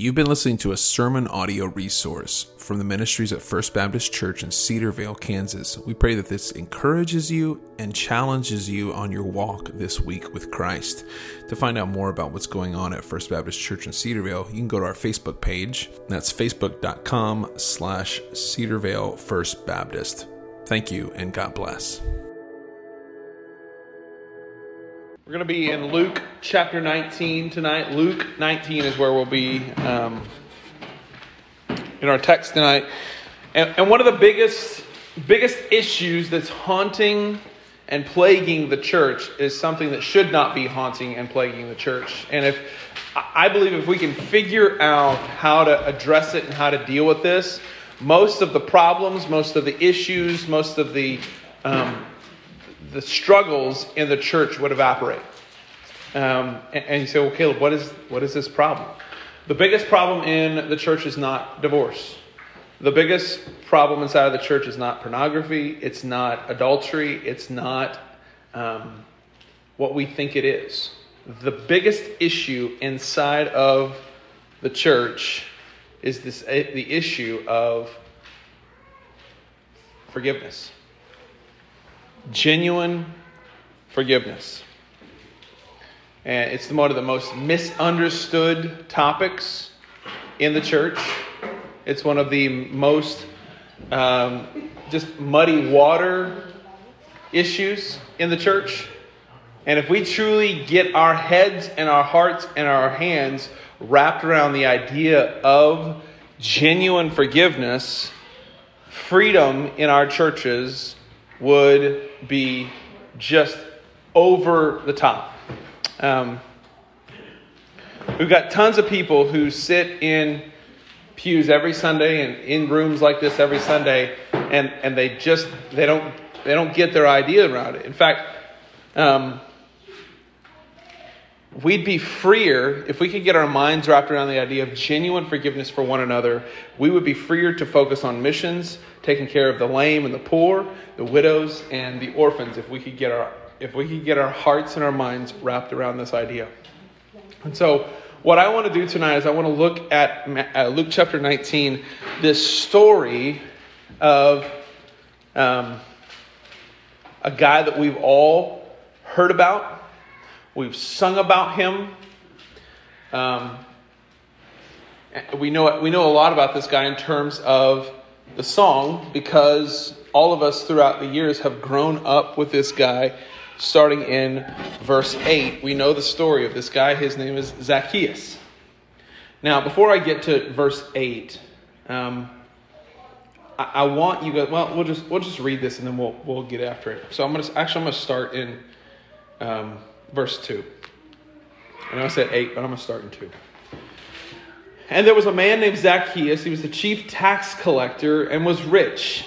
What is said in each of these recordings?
You've been listening to a sermon audio resource from the ministries at First Baptist Church in Cedarvale, Kansas. We pray that this encourages you and challenges you on your walk this week with Christ. To find out more about what's going on at First Baptist Church in Cedarvale, you can go to our Facebook page. That's facebook.com slash Cedarvale First Baptist. Thank you and God bless. We're going to be in Luke chapter 19 tonight. Luke 19 is where we'll be um, in our text tonight. And, and one of the biggest, biggest issues that's haunting and plaguing the church is something that should not be haunting and plaguing the church. And if I believe if we can figure out how to address it and how to deal with this, most of the problems, most of the issues, most of the um, the struggles in the church would evaporate. Um, and, and, you say, well, Caleb, what is, what is this problem? The biggest problem in the church is not divorce. The biggest problem inside of the church is not pornography, it's not adultery, it's not um, what we think it is. The biggest issue inside of the church is this, eh, the issue of forgiveness genuine forgiveness. And it's one of the most misunderstood topics in the church. It's one of the most um, just muddy water issues in the church. And if we truly get our heads and our hearts and our hands wrapped around the idea of genuine forgiveness, freedom in our churches would be just over the top. Um, we've got tons of people who sit in pews every Sunday and in rooms like this every Sunday, and, and they just they don't they don't get their idea around it. In fact, um, we'd be freer if we could get our minds wrapped around the idea of genuine forgiveness for one another. We would be freer to focus on missions, taking care of the lame and the poor, the widows and the orphans if we could get our if we could get our hearts and our minds wrapped around this idea. And so what I want to do tonight is I want to look at uh, Luke chapter 19, this story of um, a guy that we've all heard about We've sung about him. Um, we know we know a lot about this guy in terms of the song because all of us throughout the years have grown up with this guy. Starting in verse 8, we know the story of this guy. His name is Zacchaeus. Now, before I get to verse 8, um, I, I, want you guys, well, we'll just, we'll just read this and then we'll, we'll get after it. So I'm going to, actually, I'm going to start in um, verse 2. I know I said 8, but I'm going to start in 2. And there was a man named Zacchaeus. He was the chief tax collector and was rich.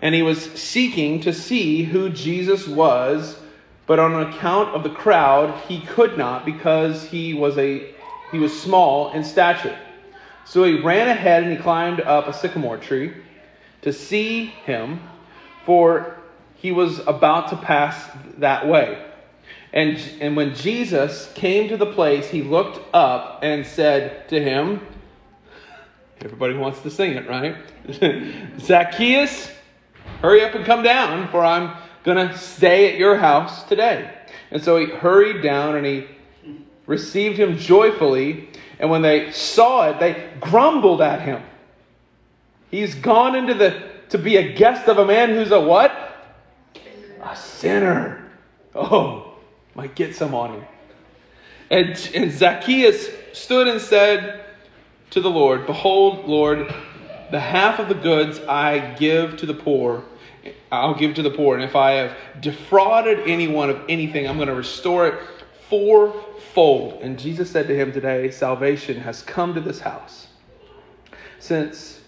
And he was seeking to see who Jesus was, but on account of the crowd, he could not because he was a he was small in stature. So he ran ahead and he climbed up a sycamore tree to see him, for he was about to pass that way. And, and when Jesus came to the place, he looked up and said to him, Everybody wants to sing it, right? Zacchaeus, hurry up and come down, for I'm going to stay at your house today. And so he hurried down and he received him joyfully. And when they saw it, they grumbled at him. He's gone into the to be a guest of a man who's a what? A sinner. Oh, might get some on him. And, and Zacchaeus stood and said to the Lord, Behold, Lord, the half of the goods I give to the poor, I'll give to the poor. And if I have defrauded anyone of anything, I'm going to restore it fourfold. And Jesus said to him today, Salvation has come to this house, since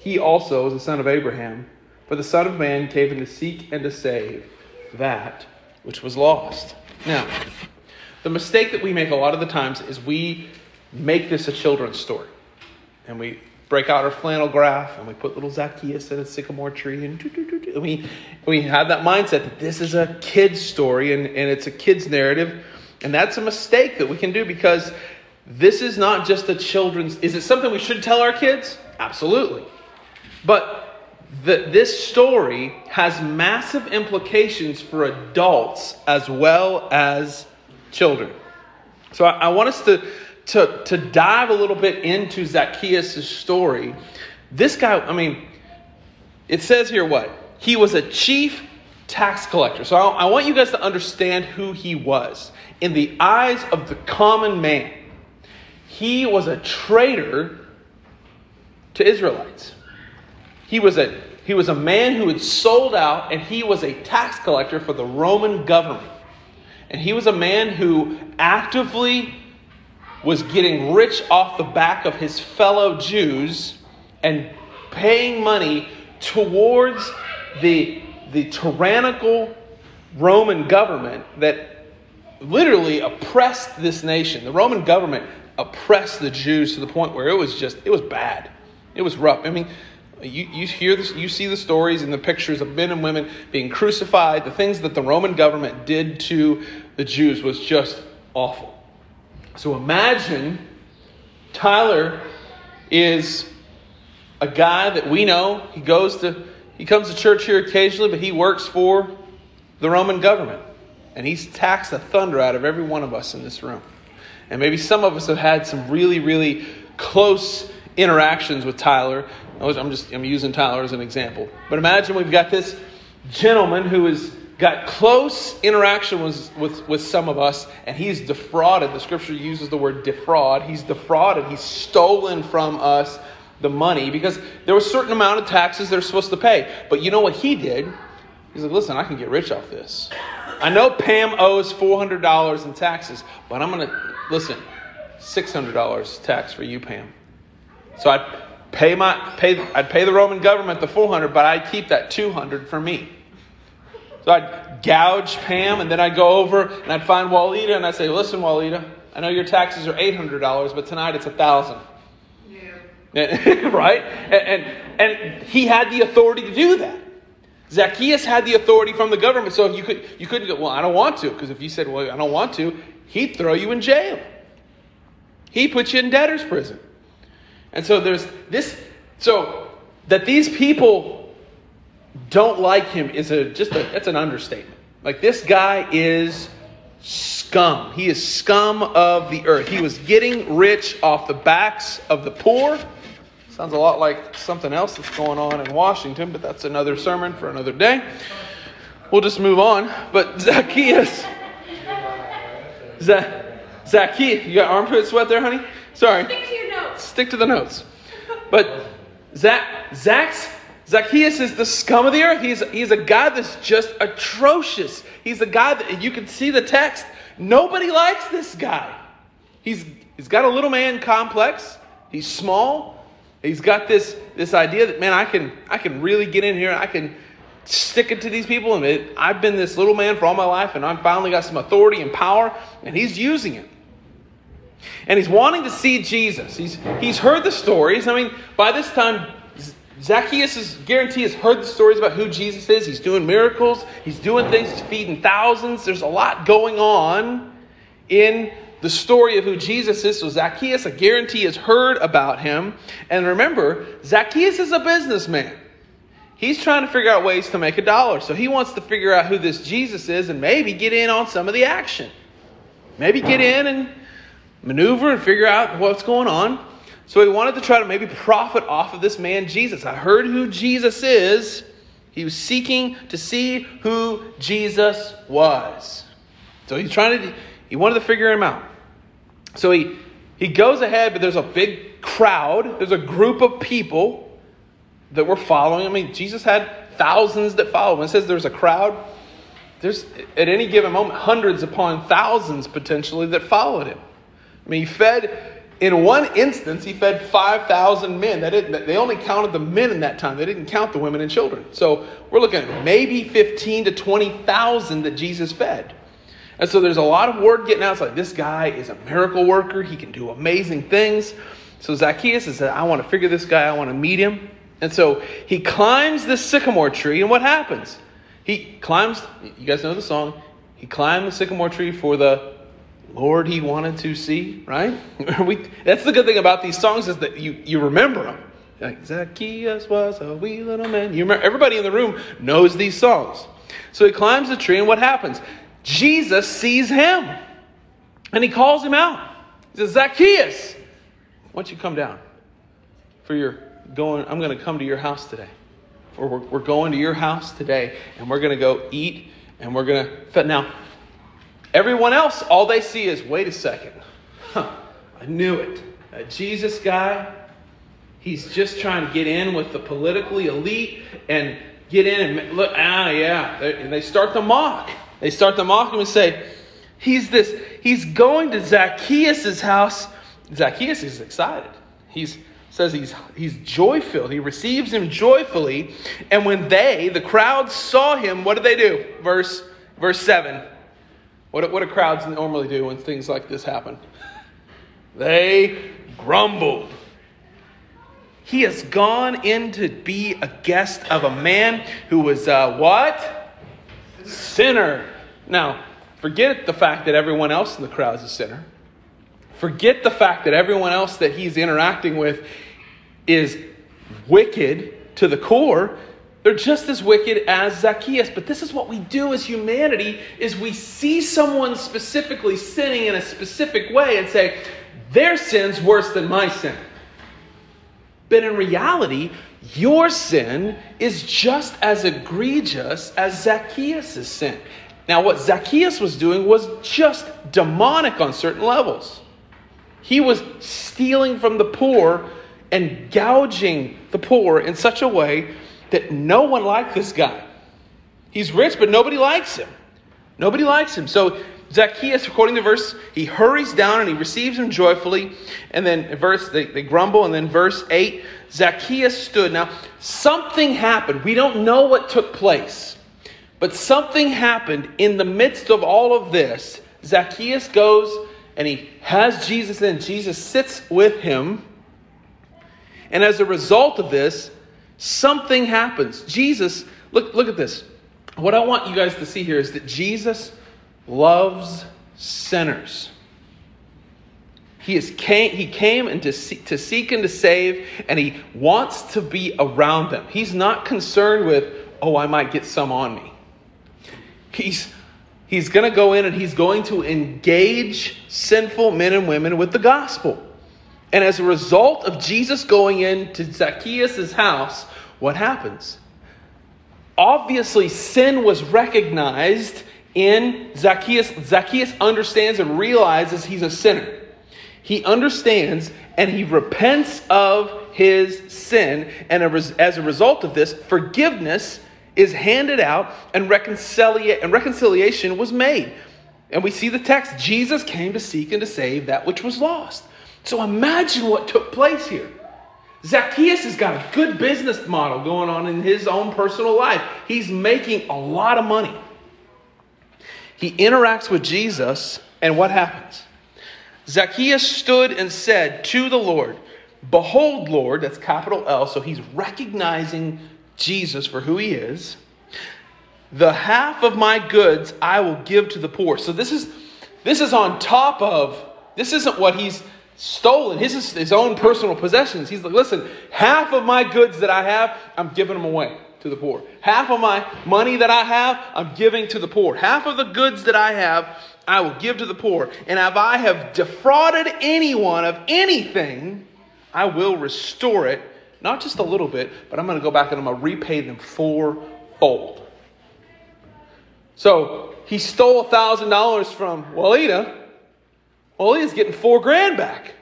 he also is the son of Abraham. For the Son of Man came to seek and to save that which was lost. Now, the mistake that we make a lot of the times is we make this a children's story. And we break out our flannel graph and we put little Zacchaeus in a sycamore tree and, and we, we have that mindset that this is a kid's story and, and it's a kid's narrative. And that's a mistake that we can do because this is not just a children's. Is it something we should tell our kids? Absolutely. But the, this story has massive implications for adults as well as children. So I, I want us to, to, to dive a little bit into Zacchaeus' story. This guy, I mean, it says here what? He was a chief tax collector. So I, I want you guys to understand who he was. In the eyes of the common man, he was a traitor to Israelites. He was a he was a man who had sold out and he was a tax collector for the Roman government. And he was a man who actively was getting rich off the back of his fellow Jews and paying money towards the, the tyrannical Roman government that literally oppressed this nation. The Roman government oppressed the Jews to the point where it was just, it was bad. It was rough. I mean, you, you hear this, you see the stories and the pictures of men and women being crucified. The things that the Roman government did to the Jews was just awful. So imagine Tyler is a guy that we know. He goes to, he comes to church here occasionally, but he works for the Roman government. And he's taxed the thunder out of every one of us in this room. And maybe some of us have had some really, really close interactions with Tyler. I'm just I'm using Tyler as an example. But imagine we've got this gentleman who has got close interaction with, with, with some of us, and he's defrauded. The scripture uses the word defraud. He's defrauded. He's stolen from us the money because there was a certain amount of taxes they're supposed to pay. But you know what he did? He's like, listen, I can get rich off this. I know Pam owes $400 in taxes, but I'm going to listen, $600 tax for you, Pam. So I'd pay my pay I'd pay the Roman government the 400, but I'd keep that 200 for me. So I'd gouge Pam, and then I'd go over and I'd find Walida, and I'd say, "Listen, Walida, I know your taxes are $800, but tonight it's a thousand. Yeah. right? And, and and he had the authority to do that. Zacchaeus had the authority from the government, so you could you couldn't go. Well, I don't want to, because if you said, "Well, I don't want to," he'd throw you in jail. He put you in debtor's prison. And so there's this, so that these people don't like him is a just a that's an understatement. Like this guy is scum. He is scum of the earth. He was getting rich off the backs of the poor. Sounds a lot like something else that's going on in Washington, but that's another sermon for another day. We'll just move on. But Zacchaeus, Zac- Zacchaeus, you got armpit sweat there, honey? Sorry. Stick to the notes. But Zach, Zach's, Zacchaeus is the scum of the earth. He's, he's a guy that's just atrocious. He's a guy that you can see the text. Nobody likes this guy. He's, he's got a little man complex. He's small. He's got this, this idea that, man, I can, I can really get in here. I can stick it to these people. And it, I've been this little man for all my life, and I've finally got some authority and power, and he's using it. And he's wanting to see Jesus. He's, he's heard the stories. I mean, by this time, Zacchaeus is guarantee has heard the stories about who Jesus is. He's doing miracles, he's doing things, he's feeding thousands. There's a lot going on in the story of who Jesus is. So Zacchaeus, I guarantee, has heard about him. And remember, Zacchaeus is a businessman. He's trying to figure out ways to make a dollar. So he wants to figure out who this Jesus is and maybe get in on some of the action. Maybe get in and maneuver and figure out what's going on. So he wanted to try to maybe profit off of this man, Jesus. I heard who Jesus is. He was seeking to see who Jesus was. So he's trying to, he wanted to figure him out. So he, he goes ahead, but there's a big crowd, there's a group of people that were following. I mean, Jesus had thousands that followed him. It says there's a crowd. There's, at any given moment, hundreds upon thousands potentially that followed him. I mean, he fed, in one instance, he fed 5,000 men. That they only counted the men in that time, they didn't count the women and children. So we're looking at maybe 15 to 20,000 that Jesus fed. And so there's a lot of word getting out. It's like, this guy is a miracle worker, he can do amazing things. So Zacchaeus says, I want to figure this guy, I want to meet him. And so he climbs this sycamore tree, and what happens? He climbs, you guys know the song, he climbed the sycamore tree for the Lord he wanted to see, right? we, that's the good thing about these songs is that you, you remember them. Like Zacchaeus was a wee little man. You remember, everybody in the room knows these songs. So he climbs the tree, and what happens? Jesus sees him, and he calls him out. He says, Zacchaeus, why don't you come down? For your going, I'm going to come to your house today. For we're, we're going to your house today, and we're going to go eat, and we're going to. Now, everyone else, all they see is, wait a second. Huh, I knew it. A Jesus guy, he's just trying to get in with the politically elite and get in and look, ah, yeah. And they start to mock. They start to mock him and say, he's this, he's going to Zacchaeus' house. Zacchaeus is excited. He's says he's he's joy filled. He receives him joyfully. And when they, the crowd, saw him, what did they do? Verse verse seven. What, what do crowds normally do when things like this happen? They grumbled. He has gone in to be a guest of a man who was uh, what? Sinner. Now, forget the fact that everyone else in the crowd is a sinner. Forget the fact that everyone else that he's interacting with is wicked to the core. They're just as wicked as Zacchaeus. But this is what we do as humanity is we see someone specifically sinning in a specific way and say, their sin's worse than my sin. But in reality, your sin is just as egregious as Zacchaeus' sin. Now, what Zacchaeus was doing was just demonic on certain levels. He was stealing from the poor and gouging the poor in such a way that no one liked this guy. He's rich, but nobody likes him. Nobody likes him. So Zacchaeus, according to verse, he hurries down and he receives him joyfully. And then verse, they, they grumble. And then verse 8, Zacchaeus stood. Now, something happened. We don't know what took place. But something happened in the midst of all of this. Zacchaeus goes and he has Jesus in. Jesus sits with him. And as a result of this, something happens. Jesus, look, look at this. What I want you guys to see here is that Jesus loves sinners. He, is came, he came and to, see, to seek and to save, and he wants to be around them. He's not concerned with, oh, I might get some on me. He's, he's going to go in and he's going to engage sinful men and women with the gospel. And as a result of Jesus going into Zacchaeus' house, what happens? Obviously, sin was recognized in Zacchaeus. Zacchaeus understands and realizes he's a sinner. He understands and he repents of his sin. And as a result of this, forgiveness is handed out and, and reconciliation was made. And we see the text Jesus came to seek and to save that which was lost. So imagine what took place here. Zacchaeus has got a good business model going on in his own personal life. He's making a lot of money. He interacts with Jesus, and what happens? Zacchaeus stood and said to the Lord, Behold, Lord, that's capital L, so he's recognizing Jesus for who he is. The half of my goods I will give to the poor. So this is this is on top of this isn't what he's stolen. His his own personal possessions. He's like, listen, half of my goods that I have, I'm giving them away to the poor. Half of my money that I have, I'm giving to the poor. Half of the goods that I have, I will give to the poor. And if I have defrauded anyone of anything, I will restore it. Not just a little bit, but I'm going to go back and I'm going to repay them fourfold. So he stole a thousand dollars from Walida. Well, he's getting four grand back.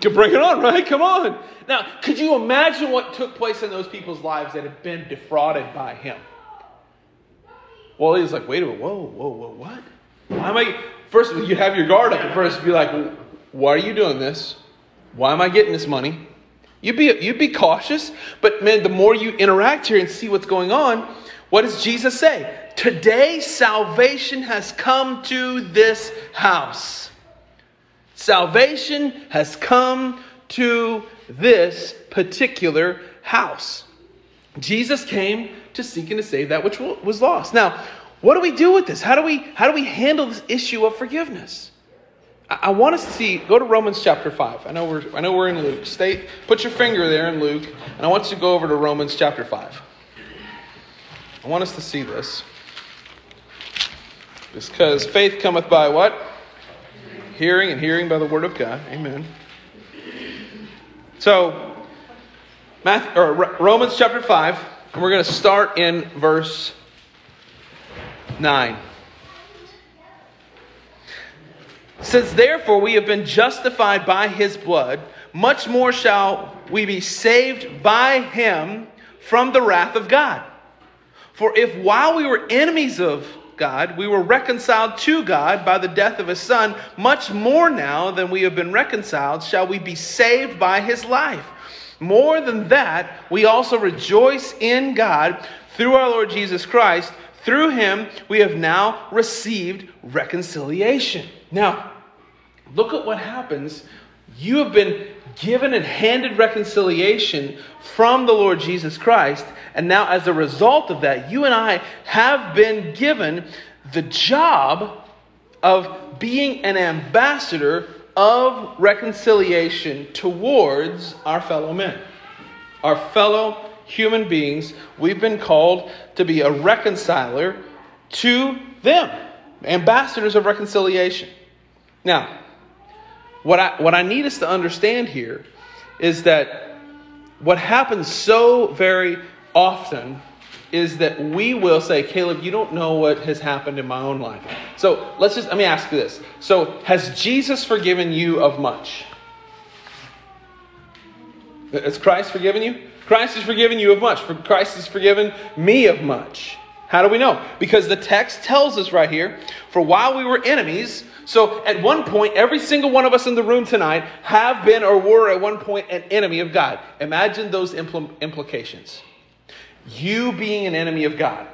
Can bring it on, right? Come on. Now, could you imagine what took place in those people's lives that had been defrauded by him? Well, he's like, wait a minute, whoa, whoa, whoa, what? Why am I? First, of all, you have your guard up at first. Be like, why are you doing this? Why am I getting this money? You'd be you'd be cautious, but man, the more you interact here and see what's going on, what does Jesus say? Today, salvation has come to this house. Salvation has come to this particular house. Jesus came to seek and to save that which was lost. Now, what do we do with this? How do we how do we handle this issue of forgiveness? I, want us to see. Go to Romans chapter five. I know we're I know we're in Luke. Stay. Put your finger there in Luke, and I want you to go over to Romans chapter five. I want us to see this. Because faith cometh by what? Hearing, and hearing by the word of God. Amen. So, Matthew, or Romans chapter 5, and we're going to start in verse 9. Since therefore we have been justified by his blood, much more shall we be saved by him from the wrath of God. For if while we were enemies of God, we were reconciled to God by the death of his Son, much more now than we have been reconciled shall we be saved by his life. More than that, we also rejoice in God through our Lord Jesus Christ. Through him, we have now received reconciliation. Now, look at what happens. You have been given and handed reconciliation from the Lord Jesus Christ. And now, as a result of that, you and I have been given the job of being an ambassador of reconciliation towards our fellow men, our fellow human beings. We've been called to be a reconciler to them, ambassadors of reconciliation. Now, what I, what I need us to understand here is that what happens so very often is that we will say, Caleb, you don't know what has happened in my own life. So let's just, let me ask you this. So, has Jesus forgiven you of much? Has Christ forgiven you? Christ has forgiven you of much. Christ has forgiven me of much. How do we know? Because the text tells us right here, for while we were enemies, so at one point, every single one of us in the room tonight have been or were at one point an enemy of God. Imagine those impl- implications. You being an enemy of God.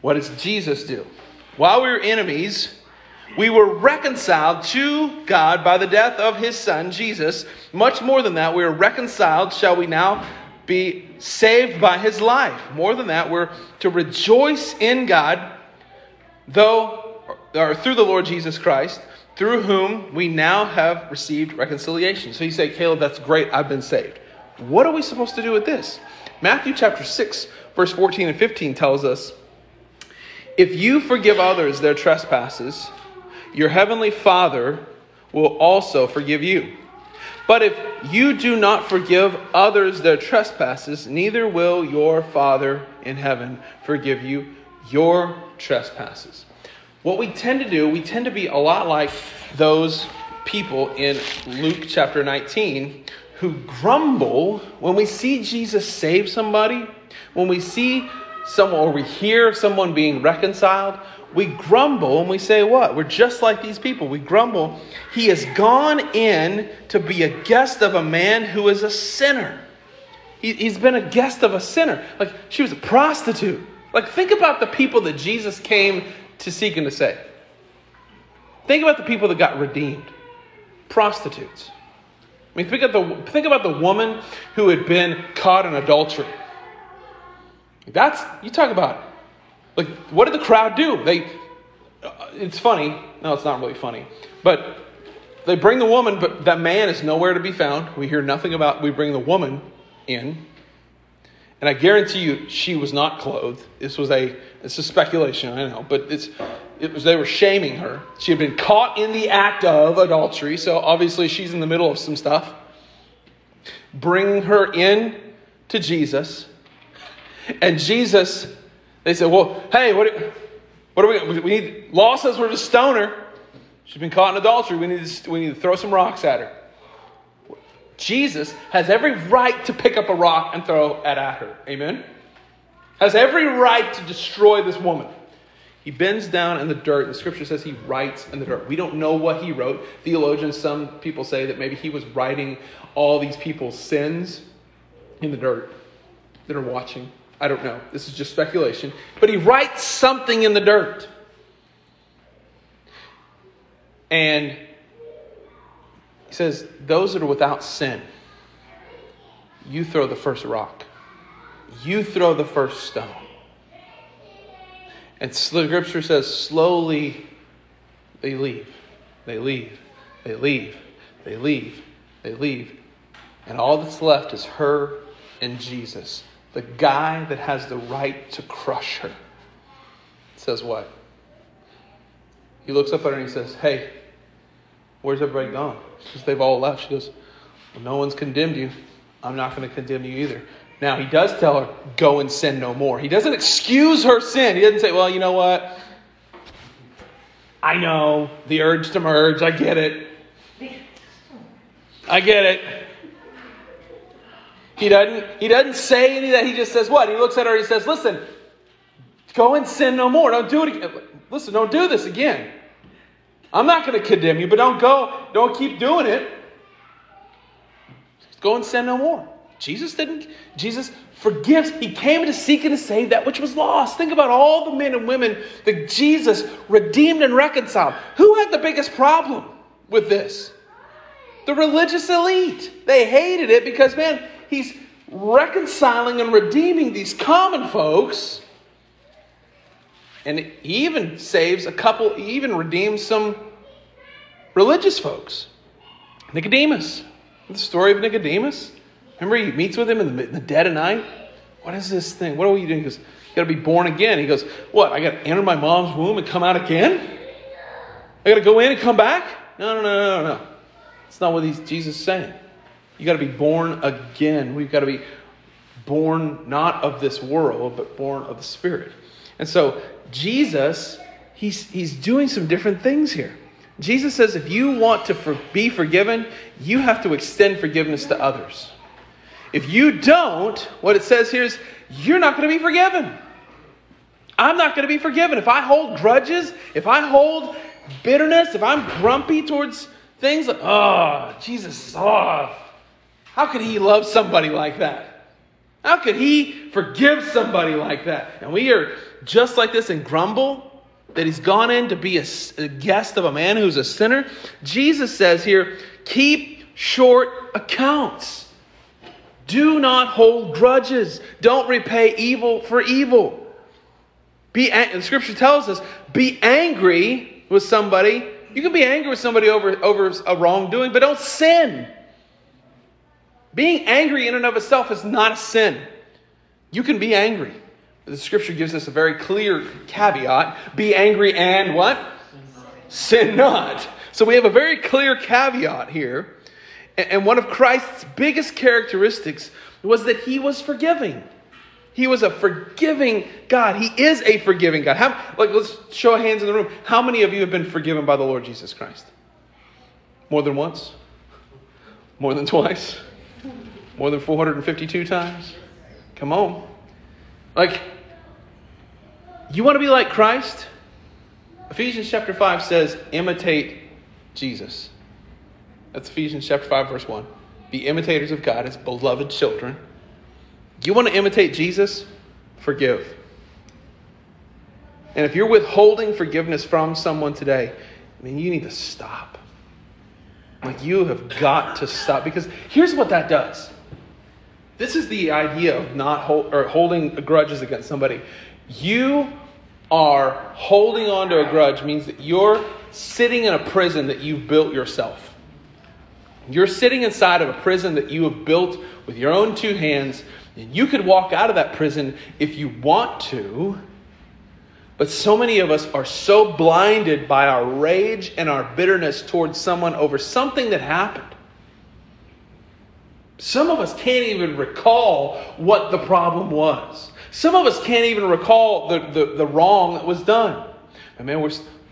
What does Jesus do? While we were enemies, we were reconciled to God by the death of his son, Jesus. Much more than that, we are reconciled, shall we now be saved by his life. More than that, we're to rejoice in God, though, or through the Lord Jesus Christ, through whom we now have received reconciliation. So you say, Caleb, that's great, I've been saved. What are we supposed to do with this? Matthew chapter 6, verse 14 and 15 tells us If you forgive others their trespasses, your heavenly Father will also forgive you. But if you do not forgive others their trespasses, neither will your Father in heaven forgive you your trespasses. What we tend to do, we tend to be a lot like those people in Luke chapter 19 who grumble when we see Jesus save somebody, when we see someone or we hear someone being reconciled, we grumble and we say, What? We're just like these people. We grumble. He has gone in to be a guest of a man who is a sinner. He, has been a guest of a sinner. Like, she was a prostitute. Like, think about the people that Jesus came to seek and to save. Think about the people that got redeemed prostitutes. I mean, think, of the, think about the woman who had been caught in adultery. That's, you talk about, like, what did the crowd do? They, uh, it's funny. No, it's not really funny. But they bring the woman, but that man is nowhere to be found. We hear nothing about, we bring the woman in. And I guarantee you, she was not clothed. This was a, it's a speculation, I know, but it's, it was, they were shaming her. She had been caught in the act of adultery, so obviously she's in the middle of some stuff. Bring her in to Jesus. And Jesus, they said, Well, hey, what, what are we, we need, law says we're to stone her. She's been caught in adultery. We need, to, we need to throw some rocks at her. Jesus has every right to pick up a rock and throw it at her. Amen? Has every right to destroy this woman. He bends down in the dirt. The scripture says he writes in the dirt. We don't know what he wrote. Theologians, some people say that maybe he was writing all these people's sins in the dirt that are watching. I don't know. This is just speculation. But he writes something in the dirt. And he says, Those that are without sin, you throw the first rock, you throw the first stone. And the scripture says, slowly they leave. They leave. They leave. They leave. They leave. And all that's left is her and Jesus, the guy that has the right to crush her. Says what? He looks up at her and he says, Hey, where's everybody gone? Because they've all left. She goes, well, No one's condemned you. I'm not going to condemn you either. Now, he does tell her, Go and sin no more. He doesn't excuse her sin. He doesn't say, Well, you know what? I know the urge to merge. I get it. I get it. He doesn't, he doesn't say any of that. He just says what? He looks at her he says, Listen, go and sin no more. Don't do it again. Listen, don't do this again. I'm not going to condemn you, but don't go, don't keep doing it. Just go and sin no more. Jesus didn't, Jesus forgives. He came to seek and to save that which was lost. Think about all the men and women that Jesus redeemed and reconciled. Who had the biggest problem with this? The religious elite. They hated it because, man, he's reconciling and redeeming these common folks. And he even saves a couple, he even redeems some religious folks. Nicodemus. The story of Nicodemus. Remember, he meets with him in the, in the dead of night. What is this thing? What are we doing? He goes, You got to be born again. He goes, What? I got to enter my mom's womb and come out again? I got to go in and come back? No, no, no, no, no. That's not what he's, Jesus is saying. You got to be born again. We've got to be born not of this world, but born of the Spirit. And so Jesus, he's, he's doing some different things here. Jesus says if you want to for, be forgiven, you have to extend forgiveness to others. If you don't, what it says here is you're not going to be forgiven. I'm not going to be forgiven. If I hold grudges, if I hold bitterness, if I'm grumpy towards things like, oh, Jesus, oh, how could he love somebody like that? How could he forgive somebody like that? And we are just like this and grumble that he's gone in to be a, a, guest of a man who's a sinner. Jesus says here, keep short accounts. Do not hold grudges. Don't repay evil for evil. Be the scripture tells us, be angry with somebody. You can be angry with somebody over, over a wrongdoing, but don't sin. Being angry in and of itself is not a sin. You can be angry. The scripture gives us a very clear caveat be angry and what? Sin not. So we have a very clear caveat here. And one of Christ's biggest characteristics was that he was forgiving. He was a forgiving God. He is a forgiving God. How, like, let's show hands in the room. How many of you have been forgiven by the Lord Jesus Christ? More than once? More than twice? More than 452 times? Come on. Like, you want to be like Christ? Ephesians chapter 5 says, imitate Jesus. That's Ephesians chapter 5, verse 1. Be imitators of God as beloved children. You want to imitate Jesus? Forgive. And if you're withholding forgiveness from someone today, I mean, you need to stop. Like, you have got to stop. Because here's what that does this is the idea of not hold, or holding grudges against somebody. You are holding on to a grudge means that you're sitting in a prison that you've built yourself. You're sitting inside of a prison that you have built with your own two hands, and you could walk out of that prison if you want to. But so many of us are so blinded by our rage and our bitterness towards someone over something that happened some of us can't even recall what the problem was. Some of us can't even recall the, the, the wrong that was done. And man, we're,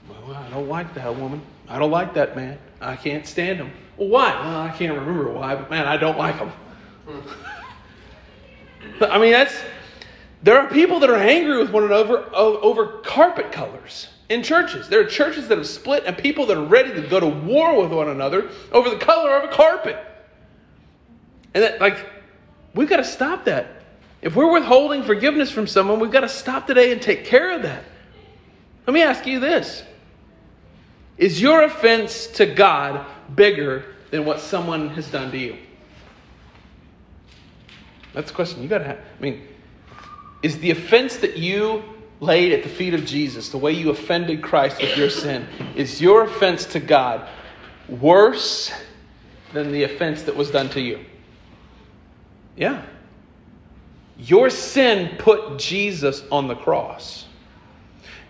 well, I don't like that woman. I don't like that man. I can't stand him. Well, why? Well, I can't remember why, but man, I don't like him. I mean, that's there are people that are angry with one another over carpet colors in churches. There are churches that have split and people that are ready to go to war with one another over the color of a carpet. And that, like, we've got to stop that. If we're withholding forgiveness from someone, we've got to stop today and take care of that. Let me ask you this Is your offense to God bigger than what someone has done to you? That's a question you got to have. I mean, is the offense that you laid at the feet of Jesus, the way you offended Christ with your sin, is your offense to God worse than the offense that was done to you? Yeah. Your sin put Jesus on the cross.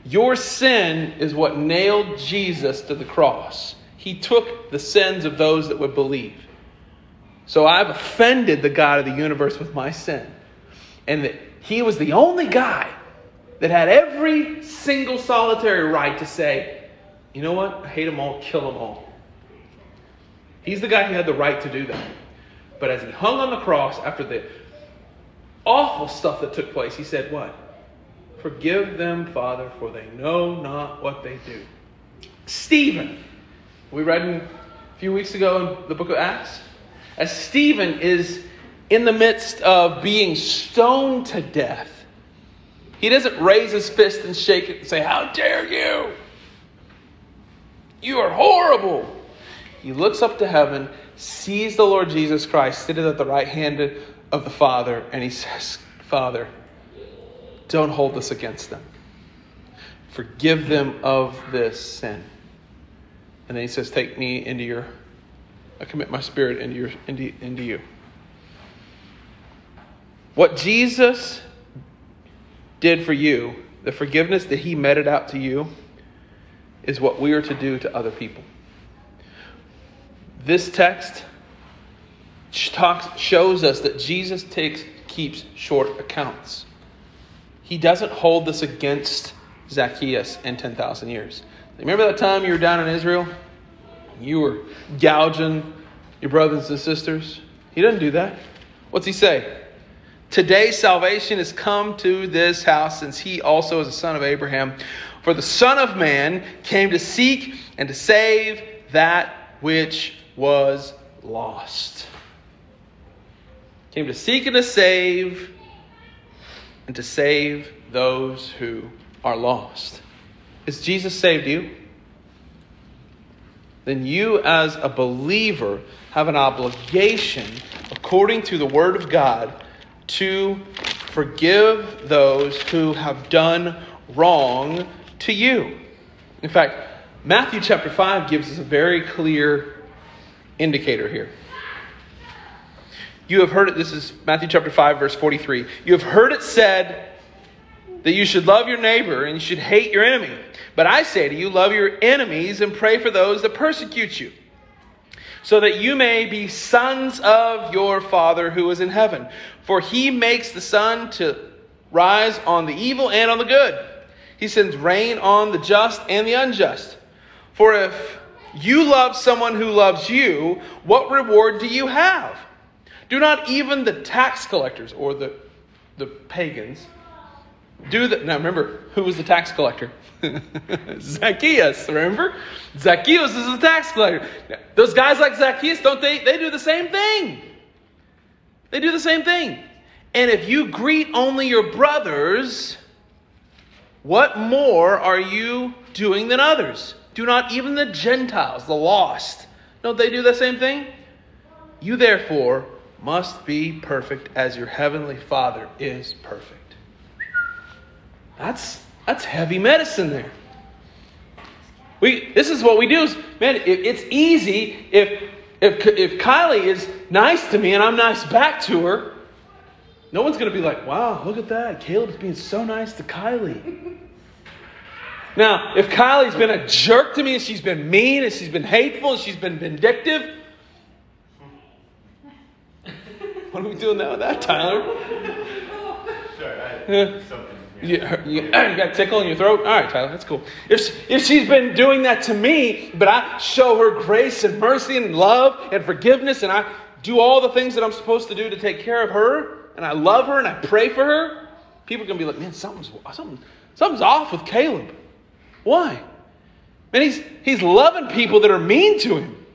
Your sin is what nailed Jesus to the cross. He took the sins of those that would believe. So I've offended the God of the universe with my sin. And that he was the only guy that had every single solitary right to say, you know what? I hate them all, kill them all. He's the guy who had the right to do that. But as he hung on the cross after the awful stuff that took place, he said, What? Forgive them, Father, for they know not what they do. Stephen, we read in, a few weeks ago in the book of Acts, as Stephen is in the midst of being stoned to death, he doesn't raise his fist and shake it and say, How dare you! You are horrible. He looks up to heaven, sees the Lord Jesus Christ sitting at the right hand of the Father, and he says, Father, don't hold this against them. Forgive them of this sin. And then he says, Take me into your, I commit my spirit into, your, into, into you. What Jesus did for you, the forgiveness that he meted out to you, is what we are to do to other people. This text talks, shows us that Jesus takes, keeps short accounts. He doesn't hold this against Zacchaeus in 10,000 years. Remember that time you were down in Israel? You were gouging your brothers and sisters? He doesn't do that. What's he say? Today salvation has come to this house since he also is a son of Abraham. For the Son of Man came to seek and to save that which was lost. Came to seek and to save and to save those who are lost. Has Jesus saved you? Then you, as a believer, have an obligation, according to the Word of God, to forgive those who have done wrong to you. In fact, Matthew chapter 5 gives us a very clear indicator here. You have heard it, this is Matthew chapter 5, verse 43. You have heard it said that you should love your neighbor and you should hate your enemy. But I say to you, love your enemies and pray for those that persecute you, so that you may be sons of your Father who is in heaven. For he makes the sun to rise on the evil and on the good. He sends rain on the just and the unjust. For if you love someone who loves you, what reward do you have? Do not even the tax collectors or the, the pagans do that. Now remember, who was the tax collector? Zacchaeus, remember? Zacchaeus is the tax collector. Now, those guys like Zacchaeus, don't they? They do the same thing. They do the same thing. And if you greet only your brothers, what more are you doing than others? Do not even the Gentiles, the lost, don't they do the same thing? You therefore must be perfect as your heavenly Father is perfect. That's that's heavy medicine there. We this is what we do is man, it, it's easy if if if Kylie is nice to me and I'm nice back to her, no one's to be like, "Wow, look at that. Caleb's being so nice to Kylie." Now, if Kylie's been a jerk to me and she's been mean and she's been hateful and she's been vindictive, what are we doing now with that, Tyler? Sorry, I Yeah. something. You, you, you got a tickle in your throat? All right, Tyler, that's cool. If, if she's been doing that to me, but I show her grace and mercy and love and forgiveness, and I do all the things that I'm supposed to do to take care of her, and I love her and I pray for her, people are going to be like, man, something's, something, something's off with Caleb. Why? Man, he's, he's loving people that are mean to him.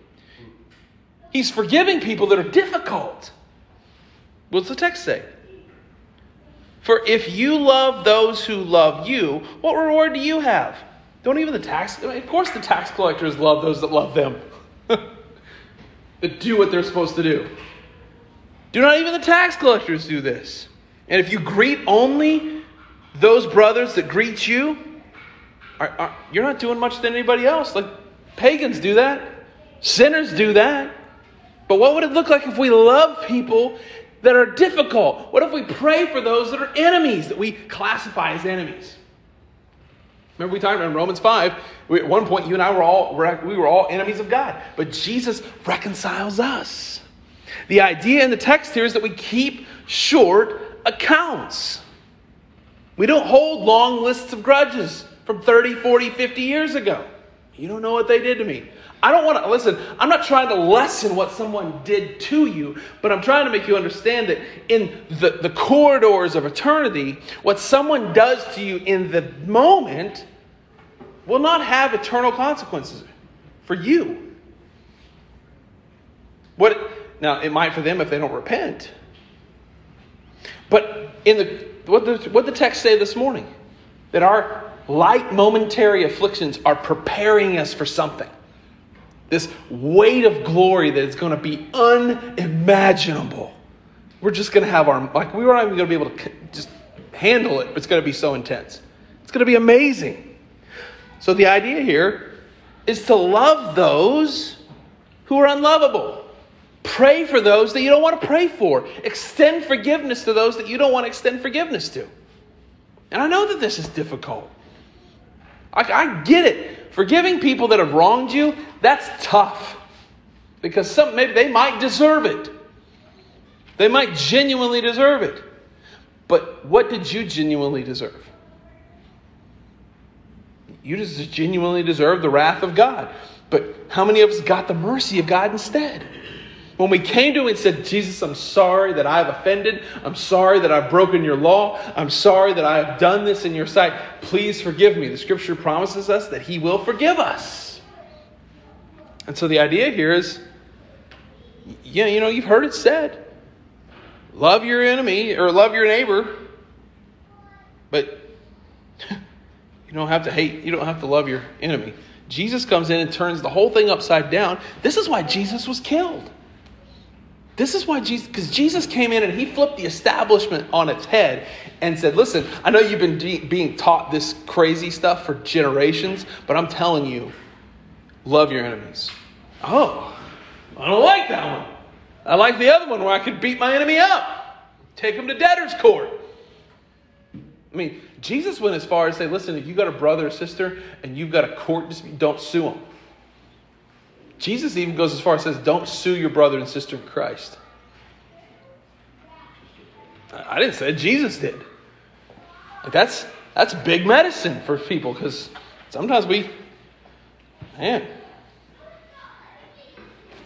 He's forgiving people that are difficult. What's the text say? For if you love those who love you, what reward do you have? Don't even the tax. Of course, the tax collectors love those that love them, that do what they're supposed to do. Do not even the tax collectors do this. And if you greet only those brothers that greet you, are, are, you're not doing much than anybody else. Like pagans do that, sinners do that. But what would it look like if we love people that are difficult? What if we pray for those that are enemies, that we classify as enemies? Remember we talked about in Romans 5, we, at one point you and I were all, we were all enemies of God. But Jesus reconciles us. The idea in the text here is that we keep short accounts. We don't hold long lists of grudges from 30, 40, 50 years ago. You don't know what they did to me. I don't want to, listen, I'm not trying to lessen what someone did to you, but I'm trying to make you understand that in the, the corridors of eternity, what someone does to you in the moment will not have eternal consequences for you. What, now, it might for them if they don't repent. But in the, what, the, what the text say this morning? That our light momentary afflictions are preparing us for something. This weight of glory that is going to be unimaginable. We're just going to have our, like, we aren't even going to be able to just handle it. It's going to be so intense. It's going to be amazing. So the idea here is to love those who are unlovable. Pray for those that you don't want to pray for. Extend forgiveness to those that you don't want to extend forgiveness to. And I know that this is difficult. I, I get it. Forgiving people that have wronged you, that's tough. Because some maybe they might deserve it. They might genuinely deserve it. But what did you genuinely deserve? You just genuinely deserve the wrath of God. But how many of us got the mercy of God instead? When we came to him and said, Jesus, I'm sorry that I've offended. I'm sorry that I've broken your law. I'm sorry that I have done this in your sight. Please forgive me. The scripture promises us that he will forgive us. And so the idea here is, yeah, you know, you've heard it said love your enemy or love your neighbor, but you don't have to hate, you don't have to love your enemy. Jesus comes in and turns the whole thing upside down. This is why Jesus was killed. This is why Jesus, because Jesus came in and he flipped the establishment on its head and said, Listen, I know you've been de- being taught this crazy stuff for generations, but I'm telling you, love your enemies. Oh, I don't like that one. I like the other one where I could beat my enemy up, take him to debtor's court. I mean, Jesus went as far as say, Listen, if you got a brother or sister and you've got a court dispute, don't sue them. Jesus even goes as far as says, don't sue your brother and sister in Christ. I didn't say it, Jesus did. Like that's that's big medicine for people because sometimes we, man,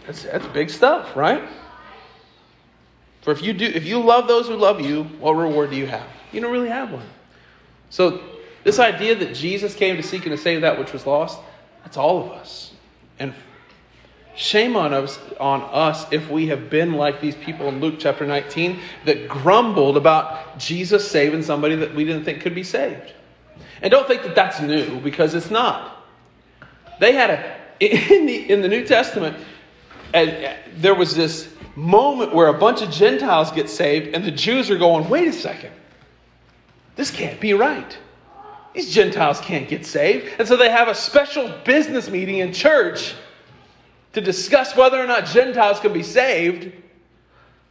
that's that's big stuff, right? For if you do, if you love those who love you, what reward do you have? You don't really have one. So this idea that Jesus came to seek and to save that which was lost, that's all of us. And Shame on us, on us if we have been like these people in Luke chapter 19 that grumbled about Jesus saving somebody that we didn't think could be saved. And don't think that that's new because it's not. They had a in the in the New Testament and uh, there was this moment where a bunch of Gentiles get saved and the Jews are going, "Wait a second. This can't be right. These Gentiles can't get saved." And so they have a special business meeting in church to discuss whether or not Gentiles can be saved.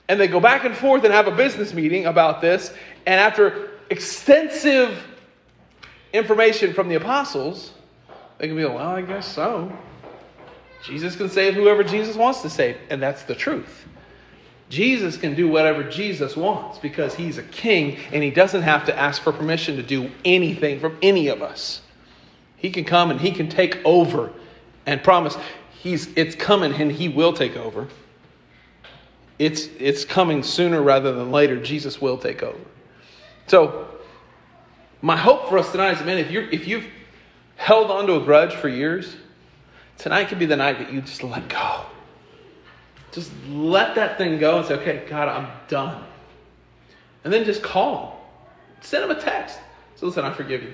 And they go back and forth and have a business meeting about this. And after extensive information from the apostles, they can be like, well, I guess so. Jesus can save whoever Jesus wants to save. And that's the truth. Jesus can do whatever Jesus wants because he's a king and he doesn't have to ask for permission to do anything from any of us. He can come and he can take over and promise he's it's coming and he will take over. It's it's coming sooner rather than later. Jesus will take over. So my hope for us tonight is, man, if you're if you've held onto a grudge for years, tonight could be the night that you just let go. Just let that thing go and say, okay, God, I'm done. And then just call. Send him a text. So listen, I forgive you.